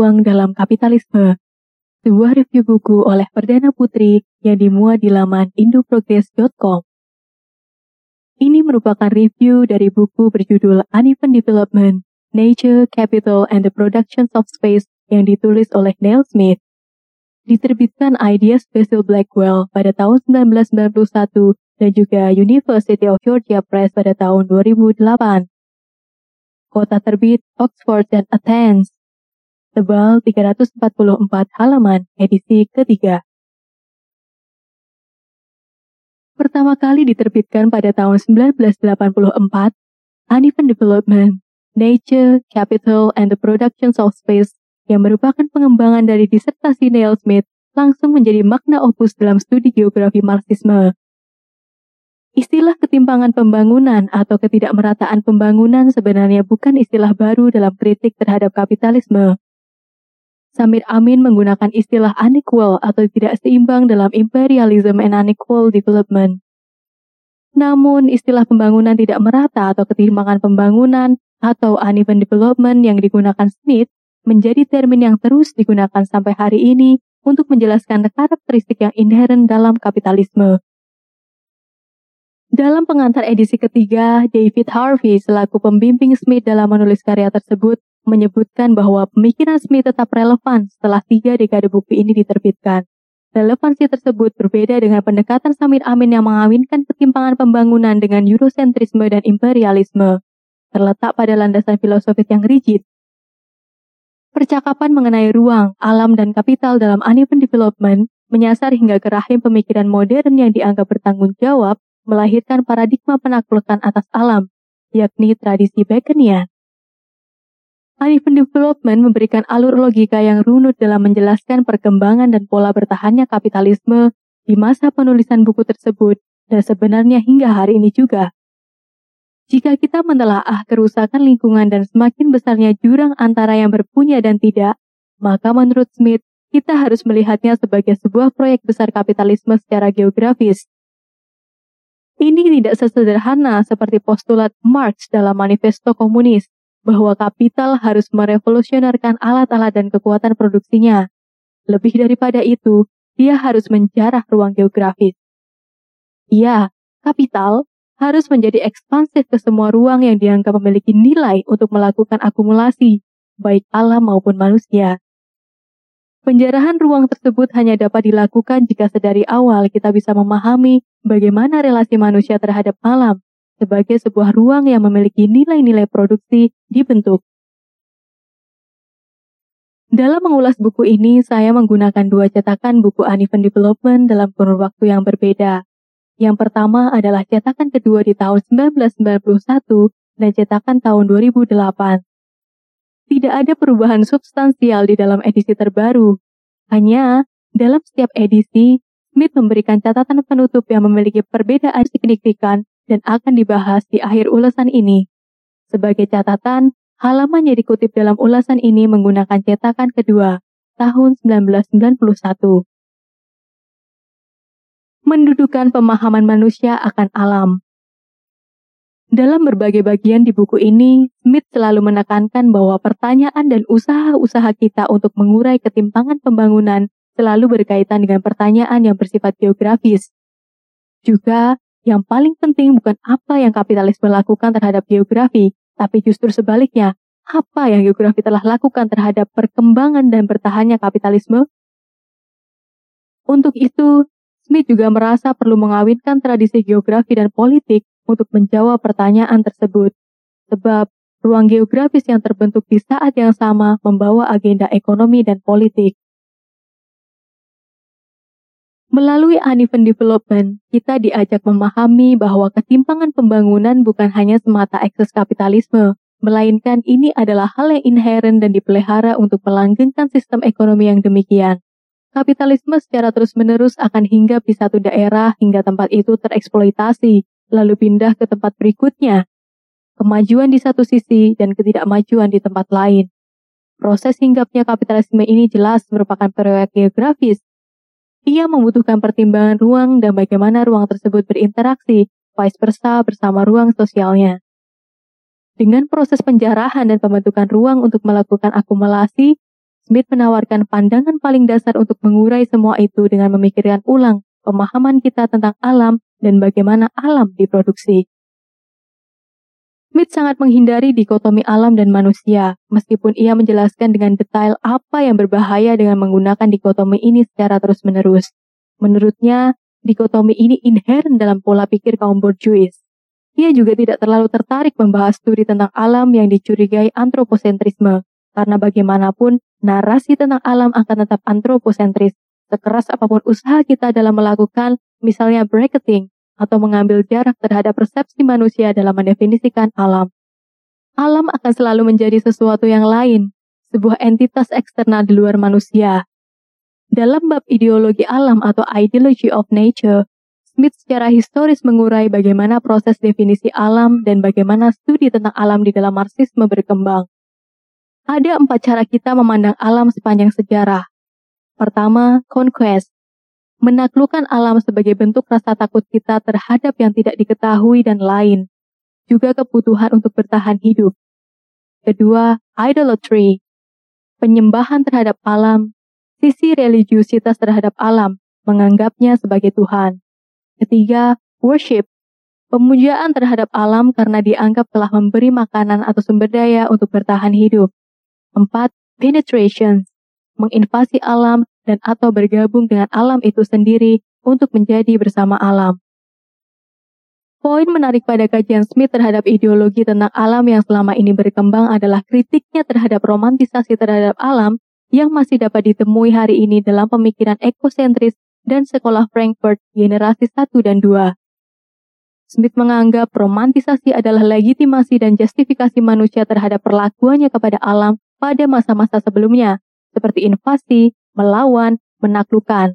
ruang dalam kapitalisme. Sebuah review buku oleh Perdana Putri yang dimuat di laman indoprogress.com. Ini merupakan review dari buku berjudul Uneven Development, Nature, Capital, and the Productions of Space yang ditulis oleh Neil Smith. Diterbitkan Ideas Basil Blackwell pada tahun 1991 dan juga University of Georgia Press pada tahun 2008. Kota terbit Oxford dan Athens. Tebal 344 halaman edisi ketiga. pertama kali diterbitkan pada tahun 1984, Uneven Development, Nature, Capital, and the Productions of Space yang merupakan pengembangan dari disertasi Neil Smith langsung menjadi makna opus dalam studi geografi Marxisme. Istilah ketimpangan pembangunan atau ketidakmerataan pembangunan sebenarnya bukan istilah baru dalam kritik terhadap kapitalisme. Samir Amin menggunakan istilah unequal atau tidak seimbang dalam imperialism and unequal development. Namun, istilah pembangunan tidak merata atau ketimpangan pembangunan atau uneven development yang digunakan Smith menjadi termin yang terus digunakan sampai hari ini untuk menjelaskan karakteristik yang inheren dalam kapitalisme. Dalam pengantar edisi ketiga, David Harvey selaku pembimbing Smith dalam menulis karya tersebut menyebutkan bahwa pemikiran Smith tetap relevan setelah tiga dekade buku ini diterbitkan. Relevansi tersebut berbeda dengan pendekatan Samir Amin yang mengawinkan ketimpangan pembangunan dengan Eurocentrisme dan imperialisme, terletak pada landasan filosofis yang rigid. Percakapan mengenai ruang, alam, dan kapital dalam uneven development menyasar hingga ke rahim pemikiran modern yang dianggap bertanggung jawab melahirkan paradigma penaklukan atas alam, yakni tradisi Baconian. Uneven Development memberikan alur logika yang runut dalam menjelaskan perkembangan dan pola bertahannya kapitalisme di masa penulisan buku tersebut dan sebenarnya hingga hari ini juga. Jika kita menelaah kerusakan lingkungan dan semakin besarnya jurang antara yang berpunya dan tidak, maka menurut Smith, kita harus melihatnya sebagai sebuah proyek besar kapitalisme secara geografis. Ini tidak sesederhana seperti postulat Marx dalam manifesto komunis, bahwa kapital harus merevolusionerkan alat-alat dan kekuatan produksinya. Lebih daripada itu, dia harus menjarah ruang geografis. Iya, kapital harus menjadi ekspansif ke semua ruang yang dianggap memiliki nilai untuk melakukan akumulasi, baik alam maupun manusia. Penjarahan ruang tersebut hanya dapat dilakukan jika sedari awal kita bisa memahami bagaimana relasi manusia terhadap alam, sebagai sebuah ruang yang memiliki nilai-nilai produksi dibentuk. Dalam mengulas buku ini, saya menggunakan dua cetakan buku Uneven Development dalam kurun waktu yang berbeda. Yang pertama adalah cetakan kedua di tahun 1991 dan cetakan tahun 2008. Tidak ada perubahan substansial di dalam edisi terbaru. Hanya, dalam setiap edisi, Smith memberikan catatan penutup yang memiliki perbedaan signifikan dan akan dibahas di akhir ulasan ini. Sebagai catatan, halaman yang dikutip dalam ulasan ini menggunakan cetakan kedua, tahun 1991. Mendudukan pemahaman manusia akan alam. Dalam berbagai bagian di buku ini, Smith selalu menekankan bahwa pertanyaan dan usaha-usaha kita untuk mengurai ketimpangan pembangunan selalu berkaitan dengan pertanyaan yang bersifat geografis. Juga, yang paling penting bukan apa yang kapitalisme lakukan terhadap geografi, tapi justru sebaliknya, apa yang geografi telah lakukan terhadap perkembangan dan bertahannya kapitalisme? Untuk itu, Smith juga merasa perlu mengawinkan tradisi geografi dan politik untuk menjawab pertanyaan tersebut. Sebab, ruang geografis yang terbentuk di saat yang sama membawa agenda ekonomi dan politik. Melalui uneven development, kita diajak memahami bahwa ketimpangan pembangunan bukan hanya semata ekses kapitalisme, melainkan ini adalah hal yang inheren dan dipelihara untuk melanggengkan sistem ekonomi yang demikian. Kapitalisme secara terus-menerus akan hinggap di satu daerah hingga tempat itu tereksploitasi, lalu pindah ke tempat berikutnya. Kemajuan di satu sisi dan ketidakmajuan di tempat lain. Proses hinggapnya kapitalisme ini jelas merupakan proyek geografis ia membutuhkan pertimbangan ruang dan bagaimana ruang tersebut berinteraksi, vice versa bersama ruang sosialnya. Dengan proses penjarahan dan pembentukan ruang untuk melakukan akumulasi, Smith menawarkan pandangan paling dasar untuk mengurai semua itu dengan memikirkan ulang pemahaman kita tentang alam dan bagaimana alam diproduksi. Smith sangat menghindari dikotomi alam dan manusia, meskipun ia menjelaskan dengan detail apa yang berbahaya dengan menggunakan dikotomi ini secara terus-menerus. Menurutnya, dikotomi ini inherent dalam pola pikir kaum borjuis. Ia juga tidak terlalu tertarik membahas studi tentang alam yang dicurigai antroposentrisme, karena bagaimanapun narasi tentang alam akan tetap antroposentris, sekeras apa pun usaha kita dalam melakukan, misalnya bracketing, atau mengambil jarak terhadap persepsi manusia dalam mendefinisikan alam. Alam akan selalu menjadi sesuatu yang lain, sebuah entitas eksternal di luar manusia. Dalam bab ideologi alam atau ideology of nature, Smith secara historis mengurai bagaimana proses definisi alam dan bagaimana studi tentang alam di dalam Marxisme berkembang. Ada empat cara kita memandang alam sepanjang sejarah. Pertama, conquest, menaklukkan alam sebagai bentuk rasa takut kita terhadap yang tidak diketahui dan lain, juga kebutuhan untuk bertahan hidup. Kedua, idolatry, penyembahan terhadap alam, sisi religiusitas terhadap alam, menganggapnya sebagai Tuhan. Ketiga, worship, pemujaan terhadap alam karena dianggap telah memberi makanan atau sumber daya untuk bertahan hidup. Empat, penetration, menginvasi alam dan atau bergabung dengan alam itu sendiri untuk menjadi bersama alam. Poin menarik pada kajian Smith terhadap ideologi tentang alam yang selama ini berkembang adalah kritiknya terhadap romantisasi terhadap alam yang masih dapat ditemui hari ini dalam pemikiran ekosentris dan sekolah Frankfurt generasi 1 dan 2. Smith menganggap romantisasi adalah legitimasi dan justifikasi manusia terhadap perlakuannya kepada alam pada masa-masa sebelumnya, seperti invasi, melawan, menaklukkan.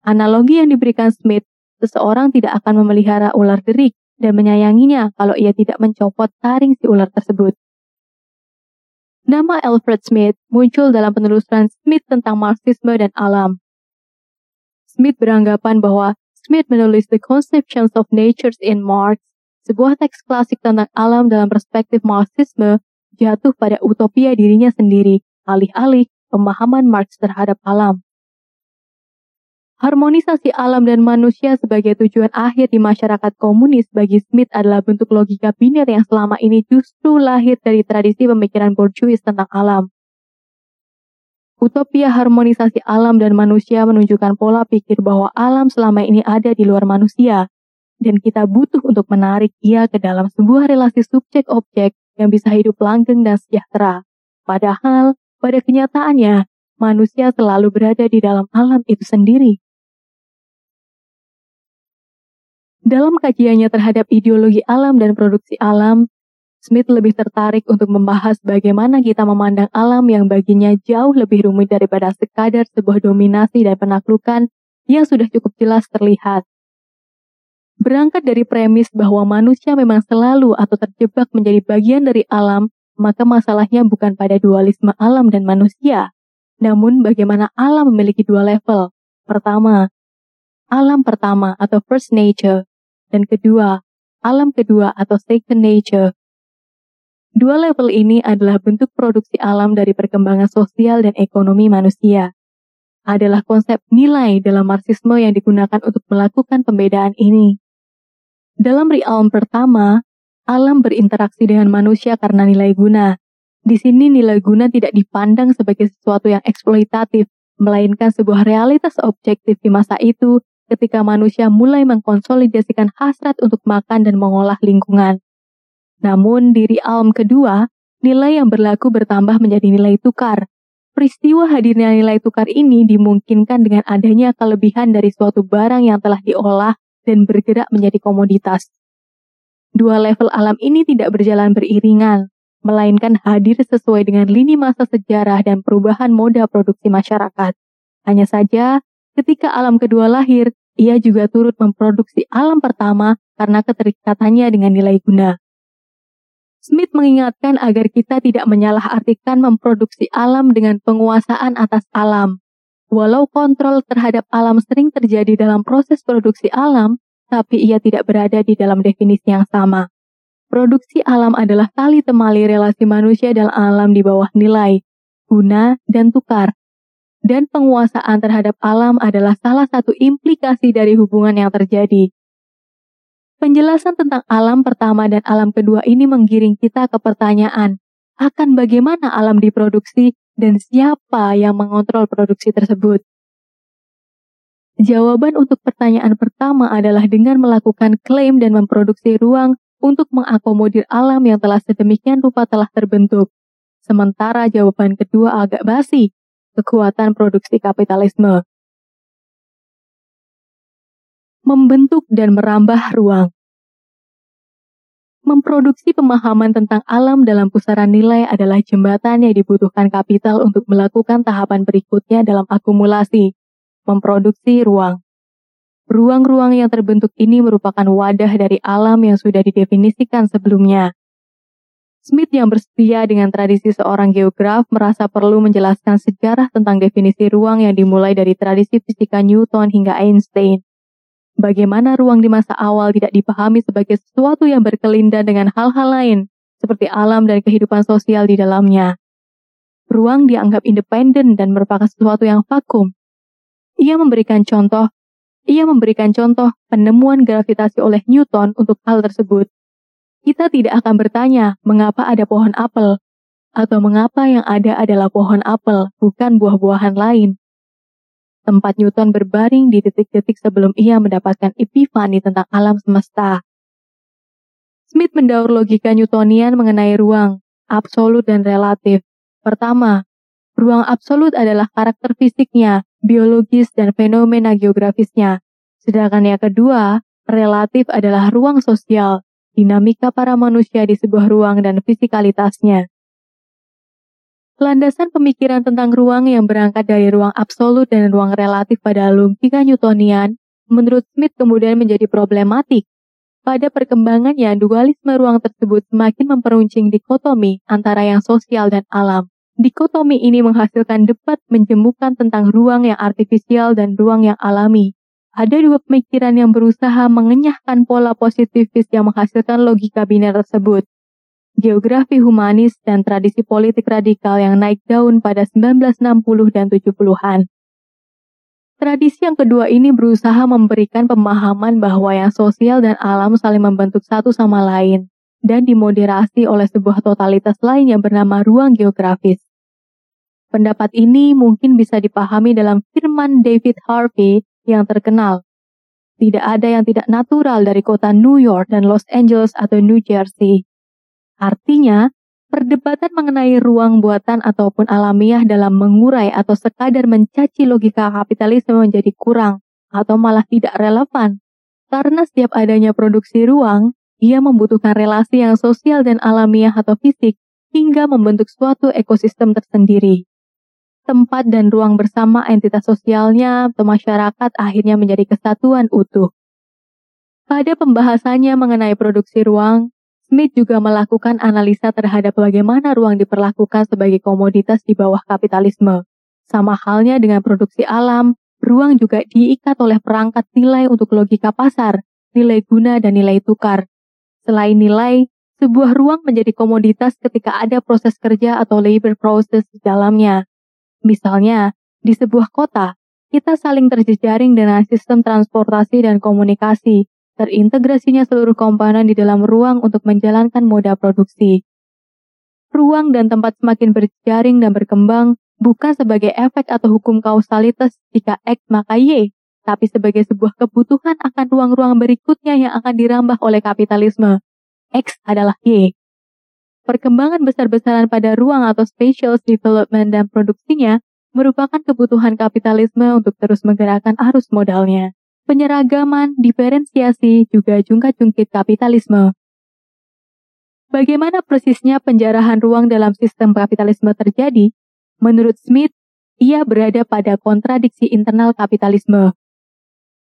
Analogi yang diberikan Smith, seseorang tidak akan memelihara ular derik dan menyayanginya kalau ia tidak mencopot taring si ular tersebut. Nama Alfred Smith muncul dalam penelusuran Smith tentang Marxisme dan alam. Smith beranggapan bahwa Smith menulis The Conceptions of Natures in Marx, sebuah teks klasik tentang alam dalam perspektif Marxisme, jatuh pada utopia dirinya sendiri, alih-alih pemahaman Marx terhadap alam. Harmonisasi alam dan manusia sebagai tujuan akhir di masyarakat komunis bagi Smith adalah bentuk logika biner yang selama ini justru lahir dari tradisi pemikiran borjuis tentang alam. Utopia harmonisasi alam dan manusia menunjukkan pola pikir bahwa alam selama ini ada di luar manusia, dan kita butuh untuk menarik ia ke dalam sebuah relasi subjek-objek yang bisa hidup langgeng dan sejahtera. Padahal, pada kenyataannya, manusia selalu berada di dalam alam itu sendiri. Dalam kajiannya terhadap ideologi alam dan produksi alam, Smith lebih tertarik untuk membahas bagaimana kita memandang alam yang baginya jauh lebih rumit daripada sekadar sebuah dominasi dan penaklukan yang sudah cukup jelas terlihat. Berangkat dari premis bahwa manusia memang selalu atau terjebak menjadi bagian dari alam maka masalahnya bukan pada dualisme alam dan manusia, namun bagaimana alam memiliki dua level. Pertama, alam pertama atau first nature, dan kedua, alam kedua atau second nature. Dua level ini adalah bentuk produksi alam dari perkembangan sosial dan ekonomi manusia. Adalah konsep nilai dalam Marxisme yang digunakan untuk melakukan pembedaan ini. Dalam realm pertama, alam berinteraksi dengan manusia karena nilai guna. Di sini nilai guna tidak dipandang sebagai sesuatu yang eksploitatif, melainkan sebuah realitas objektif di masa itu ketika manusia mulai mengkonsolidasikan hasrat untuk makan dan mengolah lingkungan. Namun di realm kedua, nilai yang berlaku bertambah menjadi nilai tukar. Peristiwa hadirnya nilai tukar ini dimungkinkan dengan adanya kelebihan dari suatu barang yang telah diolah dan bergerak menjadi komoditas. Dua level alam ini tidak berjalan beriringan, melainkan hadir sesuai dengan lini masa sejarah dan perubahan moda produksi masyarakat. Hanya saja, ketika alam kedua lahir, ia juga turut memproduksi alam pertama karena keterikatannya dengan nilai guna. Smith mengingatkan agar kita tidak menyalahartikan memproduksi alam dengan penguasaan atas alam. Walau kontrol terhadap alam sering terjadi dalam proses produksi alam, tapi ia tidak berada di dalam definisi yang sama. Produksi alam adalah tali temali relasi manusia dan alam di bawah nilai. guna, dan tukar. Dan penguasaan terhadap alam adalah salah satu implikasi dari hubungan yang terjadi. Penjelasan tentang alam pertama dan alam kedua ini menggiring kita ke pertanyaan akan bagaimana alam diproduksi dan siapa yang mengontrol produksi tersebut. Jawaban untuk pertanyaan pertama adalah dengan melakukan klaim dan memproduksi ruang untuk mengakomodir alam yang telah sedemikian rupa telah terbentuk. Sementara jawaban kedua agak basi, kekuatan produksi kapitalisme. Membentuk dan merambah ruang. Memproduksi pemahaman tentang alam dalam pusaran nilai adalah jembatan yang dibutuhkan kapital untuk melakukan tahapan berikutnya dalam akumulasi, memproduksi ruang. Ruang-ruang yang terbentuk ini merupakan wadah dari alam yang sudah didefinisikan sebelumnya. Smith yang bersetia dengan tradisi seorang geograf merasa perlu menjelaskan sejarah tentang definisi ruang yang dimulai dari tradisi fisika Newton hingga Einstein. Bagaimana ruang di masa awal tidak dipahami sebagai sesuatu yang berkelindan dengan hal-hal lain, seperti alam dan kehidupan sosial di dalamnya. Ruang dianggap independen dan merupakan sesuatu yang vakum, ia memberikan contoh, ia memberikan contoh penemuan gravitasi oleh Newton untuk hal tersebut. Kita tidak akan bertanya mengapa ada pohon apel, atau mengapa yang ada adalah pohon apel, bukan buah-buahan lain. Tempat Newton berbaring di detik-detik sebelum ia mendapatkan epifani tentang alam semesta. Smith mendaur logika Newtonian mengenai ruang, absolut dan relatif. Pertama, ruang absolut adalah karakter fisiknya, biologis, dan fenomena geografisnya. Sedangkan yang kedua, relatif adalah ruang sosial, dinamika para manusia di sebuah ruang dan fisikalitasnya. Landasan pemikiran tentang ruang yang berangkat dari ruang absolut dan ruang relatif pada logika Newtonian, menurut Smith kemudian menjadi problematik. Pada perkembangannya, dualisme ruang tersebut semakin memperuncing dikotomi antara yang sosial dan alam. Dikotomi ini menghasilkan debat menjemukan tentang ruang yang artifisial dan ruang yang alami. Ada dua pemikiran yang berusaha mengenyahkan pola positivis yang menghasilkan logika biner tersebut. Geografi humanis dan tradisi politik radikal yang naik daun pada 1960 dan 70-an. Tradisi yang kedua ini berusaha memberikan pemahaman bahwa yang sosial dan alam saling membentuk satu sama lain dan dimoderasi oleh sebuah totalitas lain yang bernama ruang geografis. Pendapat ini mungkin bisa dipahami dalam firman David Harvey yang terkenal. Tidak ada yang tidak natural dari kota New York dan Los Angeles atau New Jersey. Artinya, perdebatan mengenai ruang buatan ataupun alamiah dalam mengurai atau sekadar mencaci logika kapitalisme menjadi kurang atau malah tidak relevan. Karena setiap adanya produksi ruang, ia membutuhkan relasi yang sosial dan alamiah atau fisik hingga membentuk suatu ekosistem tersendiri tempat dan ruang bersama entitas sosialnya atau masyarakat akhirnya menjadi kesatuan utuh. Pada pembahasannya mengenai produksi ruang, Smith juga melakukan analisa terhadap bagaimana ruang diperlakukan sebagai komoditas di bawah kapitalisme. Sama halnya dengan produksi alam, ruang juga diikat oleh perangkat nilai untuk logika pasar, nilai guna, dan nilai tukar. Selain nilai, sebuah ruang menjadi komoditas ketika ada proses kerja atau labor process di dalamnya. Misalnya, di sebuah kota, kita saling terjejaring dengan sistem transportasi dan komunikasi, terintegrasinya seluruh komponen di dalam ruang untuk menjalankan moda produksi. Ruang dan tempat semakin berjaring dan berkembang bukan sebagai efek atau hukum kausalitas jika X maka Y, tapi sebagai sebuah kebutuhan akan ruang-ruang berikutnya yang akan dirambah oleh kapitalisme. X adalah Y. Perkembangan besar-besaran pada ruang atau spatial development dan produksinya merupakan kebutuhan kapitalisme untuk terus menggerakkan arus modalnya. Penyeragaman, diferensiasi, juga jungkat-jungkit kapitalisme. Bagaimana persisnya penjarahan ruang dalam sistem kapitalisme terjadi? Menurut Smith, ia berada pada kontradiksi internal kapitalisme.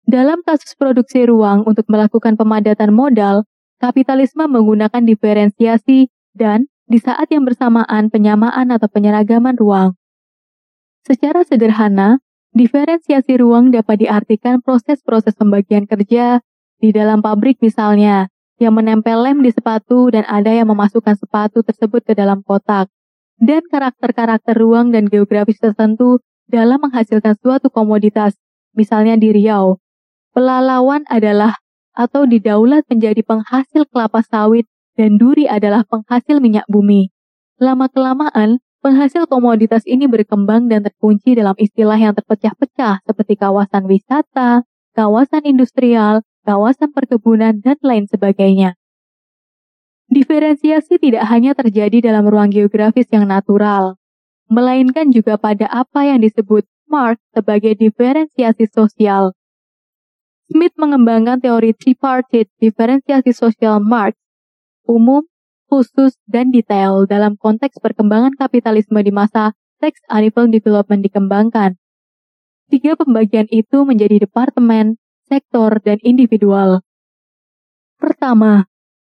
Dalam kasus produksi ruang untuk melakukan pemadatan modal, kapitalisme menggunakan diferensiasi dan di saat yang bersamaan penyamaan atau penyeragaman ruang. Secara sederhana, diferensiasi ruang dapat diartikan proses-proses pembagian kerja di dalam pabrik misalnya, yang menempel lem di sepatu dan ada yang memasukkan sepatu tersebut ke dalam kotak. dan karakter-karakter ruang dan geografis tertentu dalam menghasilkan suatu komoditas, misalnya di Riau. Pelalawan adalah atau didaulat menjadi penghasil kelapa sawit dan duri adalah penghasil minyak bumi. Lama-kelamaan, penghasil komoditas ini berkembang dan terkunci dalam istilah yang terpecah-pecah seperti kawasan wisata, kawasan industrial, kawasan perkebunan, dan lain sebagainya. Diferensiasi tidak hanya terjadi dalam ruang geografis yang natural, melainkan juga pada apa yang disebut Marx sebagai diferensiasi sosial. Smith mengembangkan teori tripartite diferensiasi sosial Marx, umum, khusus, dan detail dalam konteks perkembangan kapitalisme di masa Sex Uneven Development dikembangkan. Tiga pembagian itu menjadi departemen, sektor, dan individual. Pertama,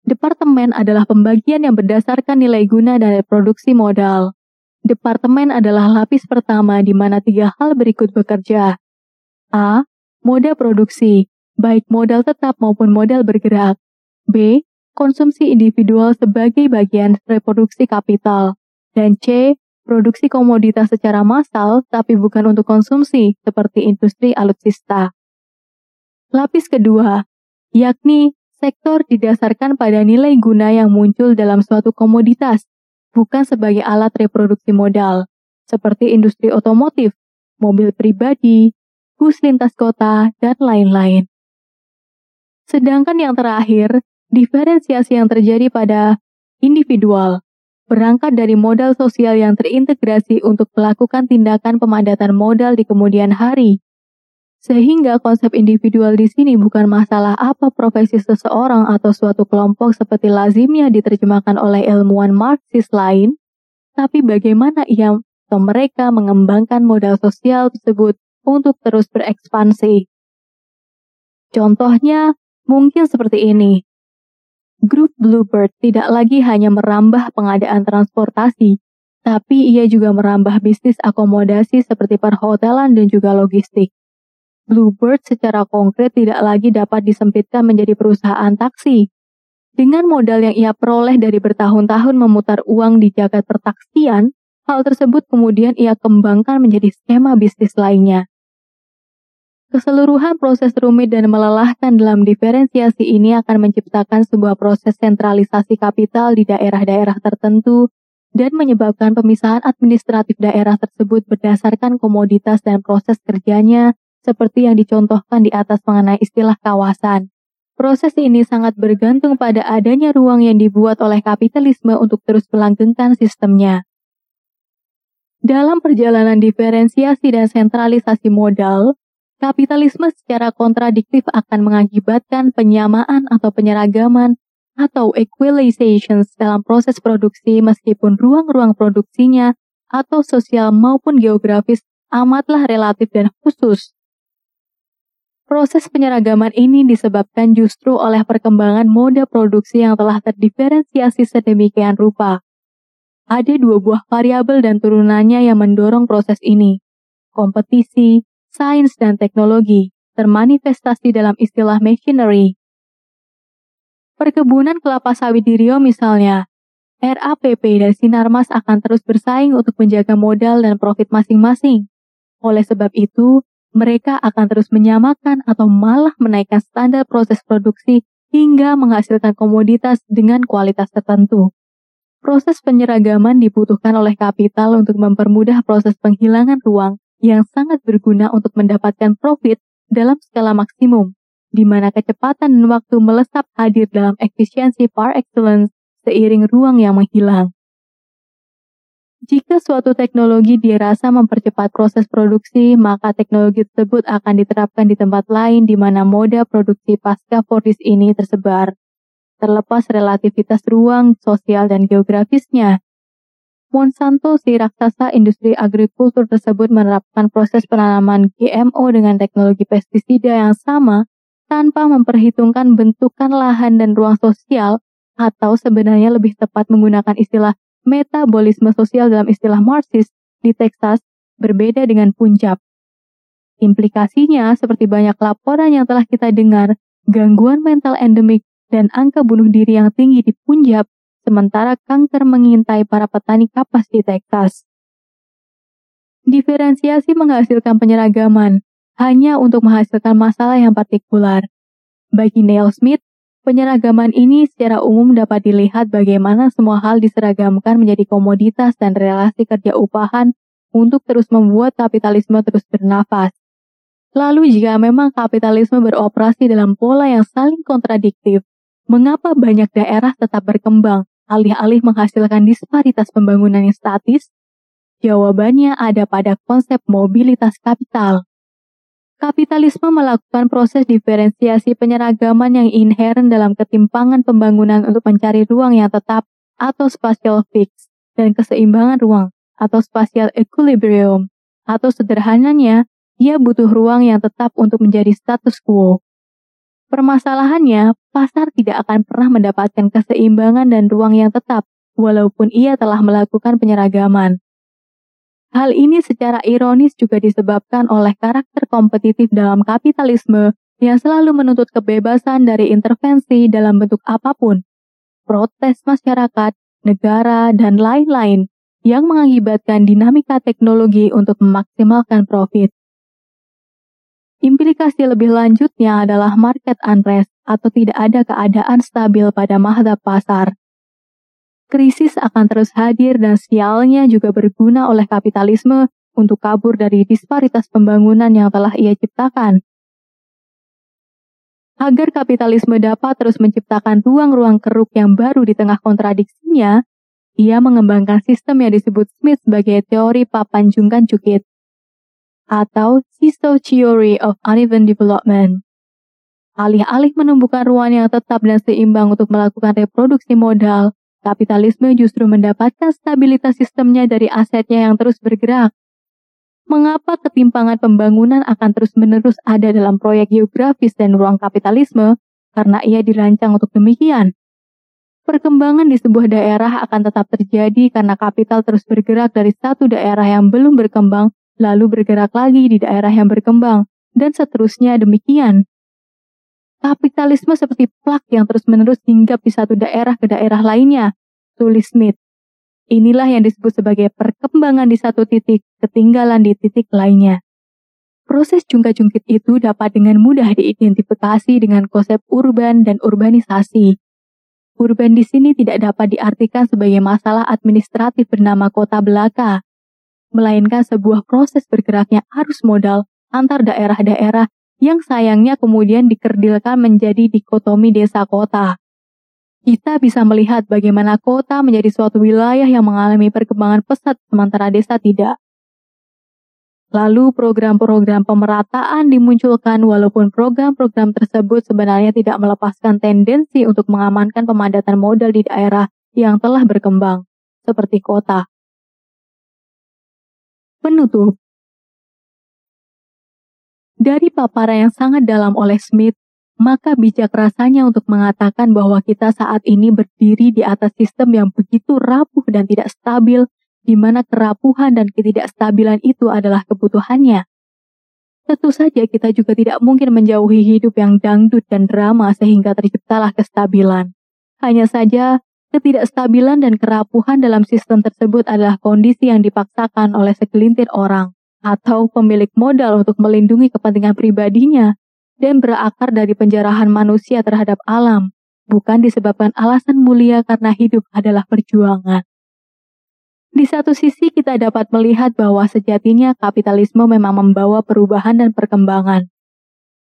Departemen adalah pembagian yang berdasarkan nilai guna dan reproduksi modal. Departemen adalah lapis pertama di mana tiga hal berikut bekerja. A. Moda produksi, baik modal tetap maupun modal bergerak. B. Konsumsi individual sebagai bagian reproduksi kapital. Dan C. Produksi komoditas secara massal tapi bukan untuk konsumsi seperti industri alutsista. Lapis kedua, yakni Sektor didasarkan pada nilai guna yang muncul dalam suatu komoditas, bukan sebagai alat reproduksi modal, seperti industri otomotif, mobil pribadi, bus lintas kota, dan lain-lain. Sedangkan yang terakhir, diferensiasi yang terjadi pada individual, berangkat dari modal sosial yang terintegrasi untuk melakukan tindakan pemadatan modal di kemudian hari, sehingga konsep individual di sini bukan masalah apa profesi seseorang atau suatu kelompok seperti lazimnya diterjemahkan oleh ilmuwan Marxis lain, tapi bagaimana ia atau mereka mengembangkan modal sosial tersebut untuk terus berekspansi. Contohnya mungkin seperti ini. Grup Bluebird tidak lagi hanya merambah pengadaan transportasi, tapi ia juga merambah bisnis akomodasi seperti perhotelan dan juga logistik. Bluebird secara konkret tidak lagi dapat disempitkan menjadi perusahaan taksi. Dengan modal yang ia peroleh dari bertahun-tahun memutar uang di jagat pertaksian, hal tersebut kemudian ia kembangkan menjadi skema bisnis lainnya. Keseluruhan proses rumit dan melelahkan dalam diferensiasi ini akan menciptakan sebuah proses sentralisasi kapital di daerah-daerah tertentu dan menyebabkan pemisahan administratif daerah tersebut berdasarkan komoditas dan proses kerjanya seperti yang dicontohkan di atas mengenai istilah kawasan. Proses ini sangat bergantung pada adanya ruang yang dibuat oleh kapitalisme untuk terus melanggengkan sistemnya. Dalam perjalanan diferensiasi dan sentralisasi modal, kapitalisme secara kontradiktif akan mengakibatkan penyamaan atau penyeragaman atau equalizations dalam proses produksi meskipun ruang-ruang produksinya atau sosial maupun geografis amatlah relatif dan khusus. Proses penyeragaman ini disebabkan justru oleh perkembangan mode produksi yang telah terdiferensiasi sedemikian rupa. Ada dua buah variabel dan turunannya yang mendorong proses ini. Kompetisi, sains dan teknologi, termanifestasi dalam istilah machinery. Perkebunan kelapa sawit di Rio misalnya, RAPP dan Sinarmas akan terus bersaing untuk menjaga modal dan profit masing-masing. Oleh sebab itu, mereka akan terus menyamakan atau malah menaikkan standar proses produksi hingga menghasilkan komoditas dengan kualitas tertentu. Proses penyeragaman dibutuhkan oleh kapital untuk mempermudah proses penghilangan ruang yang sangat berguna untuk mendapatkan profit dalam skala maksimum, di mana kecepatan dan waktu melesat hadir dalam efisiensi par excellence seiring ruang yang menghilang. Jika suatu teknologi dirasa mempercepat proses produksi, maka teknologi tersebut akan diterapkan di tempat lain di mana moda produksi pasca Fordis ini tersebar. Terlepas relativitas ruang, sosial, dan geografisnya, Monsanto, si raksasa industri agrikultur tersebut menerapkan proses penanaman GMO dengan teknologi pestisida yang sama tanpa memperhitungkan bentukan lahan dan ruang sosial atau sebenarnya lebih tepat menggunakan istilah metabolisme sosial dalam istilah Marxist di Texas berbeda dengan Punjab. Implikasinya, seperti banyak laporan yang telah kita dengar, gangguan mental endemik dan angka bunuh diri yang tinggi di Punjab sementara kanker mengintai para petani kapas di Texas. Diferensiasi menghasilkan penyeragaman hanya untuk menghasilkan masalah yang partikular. Bagi Neil Smith, penyeragaman ini secara umum dapat dilihat bagaimana semua hal diseragamkan menjadi komoditas dan relasi kerja upahan untuk terus membuat kapitalisme terus bernafas. Lalu jika memang kapitalisme beroperasi dalam pola yang saling kontradiktif, mengapa banyak daerah tetap berkembang alih-alih menghasilkan disparitas pembangunan yang statis? Jawabannya ada pada konsep mobilitas kapital. Kapitalisme melakukan proses diferensiasi penyeragaman yang inheren dalam ketimpangan pembangunan untuk mencari ruang yang tetap atau spatial fix dan keseimbangan ruang atau spatial equilibrium atau sederhananya ia butuh ruang yang tetap untuk menjadi status quo. Permasalahannya, pasar tidak akan pernah mendapatkan keseimbangan dan ruang yang tetap, walaupun ia telah melakukan penyeragaman. Hal ini secara ironis juga disebabkan oleh karakter kompetitif dalam kapitalisme yang selalu menuntut kebebasan dari intervensi dalam bentuk apa pun, protes masyarakat, negara, dan lain-lain yang mengakibatkan dinamika teknologi untuk memaksimalkan profit. Implikasi lebih lanjutnya adalah market unrest atau tidak ada keadaan stabil pada mahda pasar. Krisis akan terus hadir dan sialnya juga berguna oleh kapitalisme untuk kabur dari disparitas pembangunan yang telah ia ciptakan. Agar kapitalisme dapat terus menciptakan ruang-ruang keruk yang baru di tengah kontradiksinya, ia mengembangkan sistem yang disebut Smith sebagai teori papan jungkan cukit atau Sisto Theory of Uneven Development. Alih-alih menumbuhkan ruang yang tetap dan seimbang untuk melakukan reproduksi modal, kapitalisme justru mendapatkan stabilitas sistemnya dari asetnya yang terus bergerak. Mengapa ketimpangan pembangunan akan terus-menerus ada dalam proyek geografis dan ruang kapitalisme? Karena ia dirancang untuk demikian. Perkembangan di sebuah daerah akan tetap terjadi karena kapital terus bergerak dari satu daerah yang belum berkembang lalu bergerak lagi di daerah yang berkembang, dan seterusnya demikian. Kapitalisme seperti plak yang terus-menerus hinggap di satu daerah ke daerah lainnya, tulis Smith. Inilah yang disebut sebagai perkembangan di satu titik, ketinggalan di titik lainnya. Proses jungkat-jungkit itu dapat dengan mudah diidentifikasi dengan konsep urban dan urbanisasi. Urban di sini tidak dapat diartikan sebagai masalah administratif bernama kota belaka, melainkan sebuah proses bergeraknya arus modal antar daerah-daerah yang sayangnya kemudian dikerdilkan menjadi dikotomi desa kota. Kita bisa melihat bagaimana kota menjadi suatu wilayah yang mengalami perkembangan pesat sementara desa tidak. Lalu program-program pemerataan dimunculkan walaupun program-program tersebut sebenarnya tidak melepaskan tendensi untuk mengamankan pemadatan modal di daerah yang telah berkembang, seperti kota. Penutup Dari paparan yang sangat dalam oleh Smith, maka bijak rasanya untuk mengatakan bahwa kita saat ini berdiri di atas sistem yang begitu rapuh dan tidak stabil, di mana kerapuhan dan ketidakstabilan itu adalah kebutuhannya. Tentu saja kita juga tidak mungkin menjauhi hidup yang dangdut dan drama sehingga terciptalah kestabilan. Hanya saja, Ketidakstabilan dan kerapuhan dalam sistem tersebut adalah kondisi yang dipaksakan oleh segelintir orang atau pemilik modal untuk melindungi kepentingan pribadinya dan berakar dari penjarahan manusia terhadap alam, bukan disebabkan alasan mulia karena hidup adalah perjuangan. Di satu sisi kita dapat melihat bahwa sejatinya kapitalisme memang membawa perubahan dan perkembangan.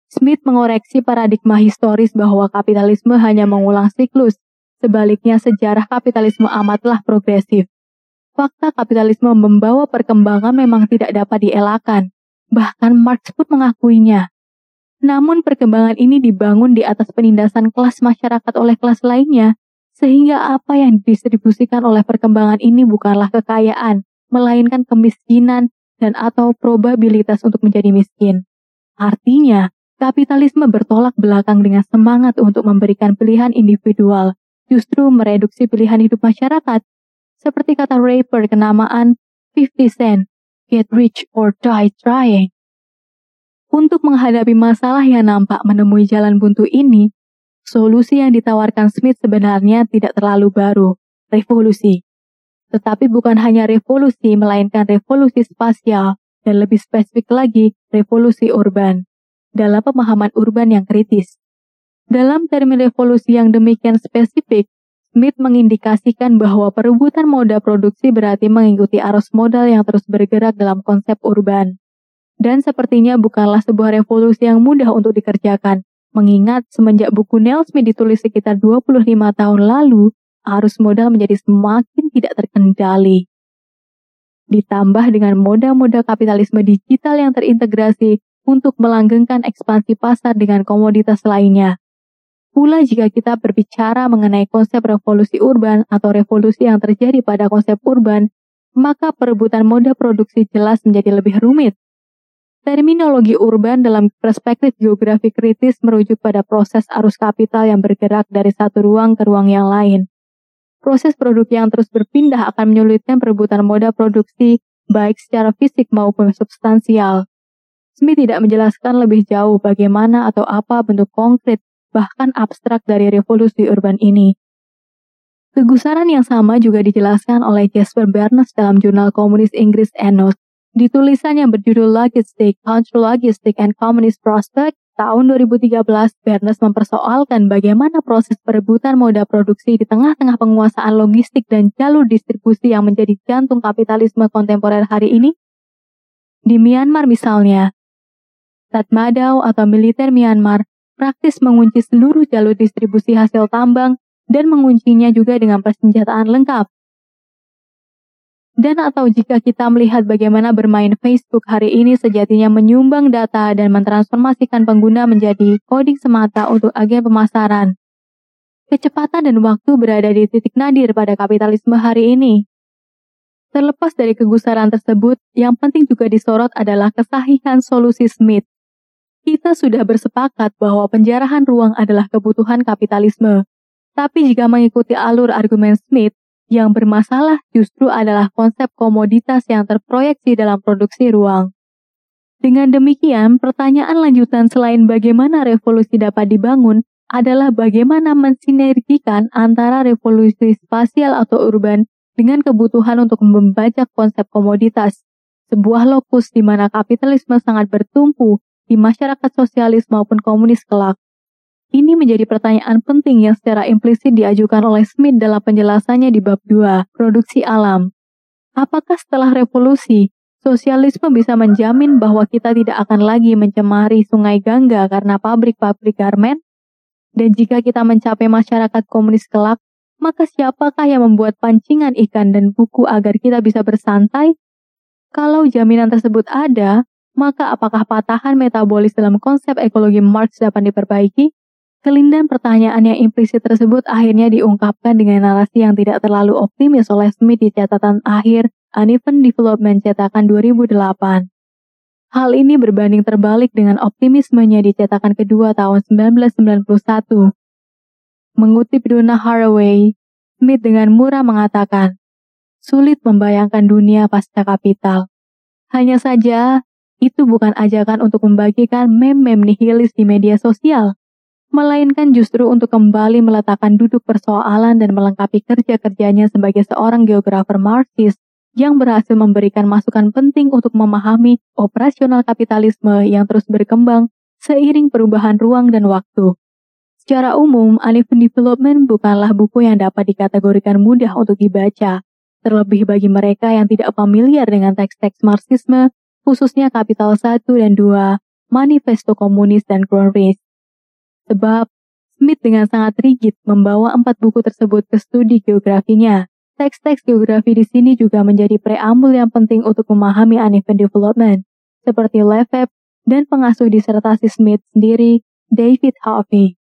Smith mengoreksi paradigma historis bahwa kapitalisme hanya mengulang siklus Sebaliknya, sejarah kapitalisme amatlah progresif. Fakta kapitalisme membawa perkembangan memang tidak dapat dielakkan. Bahkan Marx pun mengakuinya. Namun perkembangan ini dibangun di atas penindasan kelas masyarakat oleh kelas lainnya, sehingga apa yang didistribusikan oleh perkembangan ini bukanlah kekayaan, melainkan kemiskinan dan atau probabilitas untuk menjadi miskin. Artinya, kapitalisme bertolak belakang dengan semangat untuk memberikan pilihan individual, justru mereduksi pilihan hidup masyarakat. Seperti kata rapper kenamaan 50 Cent, get rich or die trying. Untuk menghadapi masalah yang nampak menemui jalan buntu ini, solusi yang ditawarkan Smith sebenarnya tidak terlalu baru. revolusi. Tetapi bukan hanya revolusi, melainkan revolusi spasial, dan lebih spesifik lagi, revolusi urban. Dalam pemahaman urban yang kritis. Dalam termin revolusi yang demikian spesifik, Smith mengindikasikan bahwa perebutan moda produksi berarti mengikuti arus modal yang terus bergerak dalam konsep urban. Dan sepertinya bukanlah sebuah revolusi yang mudah untuk dikerjakan, mengingat semenjak buku Neil Smith ditulis sekitar 25 tahun lalu, arus modal menjadi semakin tidak terkendali. Ditambah dengan moda-moda kapitalisme digital yang terintegrasi untuk melanggengkan ekspansi pasar dengan komoditas lainnya. Pula jika kita berbicara mengenai konsep revolusi urban atau revolusi yang terjadi pada konsep urban, maka perebutan moda produksi jelas menjadi lebih rumit Terminologi urban dalam perspektif geografi kritis merujuk pada proses arus kapital yang bergerak dari satu ruang ke ruang yang lain. Proses produk yang terus berpindah akan menyulitkan perebutan moda produksi baik secara fisik maupun substansial. Smith tidak menjelaskan lebih jauh bagaimana atau apa bentuk konkret bahkan abstrak dari revolusi urban ini. Kegusaran yang sama juga dijelaskan oleh Jasper Barnes dalam jurnal komunis Inggris Enos di tulisan yang berjudul Logistic, Cultural Logistic and Communist Prospect tahun 2013, Bernes mempersoalkan bagaimana proses perebutan moda produksi di tengah-tengah penguasaan logistik dan jalur distribusi yang menjadi jantung kapitalisme kontemporer hari ini. Di Myanmar misalnya, Tatmadaw atau militer Myanmar praktis mengunci seluruh jalur distribusi hasil tambang dan menguncinya juga dengan persenjataan lengkap. Dan atau jika kita melihat bagaimana bermain Facebook hari ini sejatinya menyumbang data dan mentransformasikan pengguna menjadi coding semata untuk agen pemasaran. Kecepatan dan waktu berada di titik nadir pada kapitalisme hari ini. Terlepas dari kegusaran tersebut, yang penting juga disorot adalah kesahihan solusi Smith. Kita sudah bersepakat bahwa penjarahan ruang adalah kebutuhan kapitalisme. Tapi jika mengikuti alur argumen Smith, yang bermasalah justru adalah konsep komoditas yang terproyeksi dalam produksi ruang. Dengan demikian, pertanyaan lanjutan selain bagaimana revolusi dapat dibangun adalah bagaimana mensinergikan antara revolusi spasial atau urban dengan kebutuhan untuk membajak konsep komoditas, sebuah lokus di mana kapitalisme sangat bertumpu di masyarakat sosialis maupun komunis kelak. Ini menjadi pertanyaan penting yang secara implisit diajukan oleh Smith dalam penjelasannya di bab 2, produksi alam. Apakah setelah revolusi, sosialisme bisa menjamin bahwa kita tidak akan lagi mencemari sungai Gangga karena pabrik-pabrik garmen? Dan jika kita mencapai masyarakat komunis kelak, maka siapakah yang membuat pancingan ikan dan buku agar kita bisa bersantai? Kalau jaminan tersebut ada, maka apakah patahan metabolis dalam konsep ekologi Marx dapat diperbaiki? Kelindan pertanyaan yang implisit tersebut akhirnya diungkapkan dengan narasi yang tidak terlalu optimis oleh Smith di catatan akhir Uneven Development cetakan 2008. Hal ini berbanding terbalik dengan optimismenya di cetakan kedua tahun 1991. Mengutip Donna Haraway, Smith dengan murah mengatakan, sulit membayangkan dunia pasca kapital. Hanya saja, itu bukan ajakan untuk membagikan meme-meme nihilis di media sosial melainkan justru untuk kembali meletakkan duduk persoalan dan melengkapi kerja-kerjanya sebagai seorang geografer Marxis yang berhasil memberikan masukan penting untuk memahami operasional kapitalisme yang terus berkembang seiring perubahan ruang dan waktu. Secara umum, Uneven Development bukanlah buku yang dapat dikategorikan mudah untuk dibaca, terlebih bagi mereka yang tidak familiar dengan teks-teks Marxisme, khususnya Kapital 1 dan 2, Manifesto Komunis dan Grundrisse. Sebab Smith dengan sangat rigid membawa empat buku tersebut ke studi geografinya. Teks-teks geografi di sini juga menjadi preambul yang penting untuk memahami uneven development, seperti Lefebvre dan pengasuh disertasi Smith sendiri, David Harvey.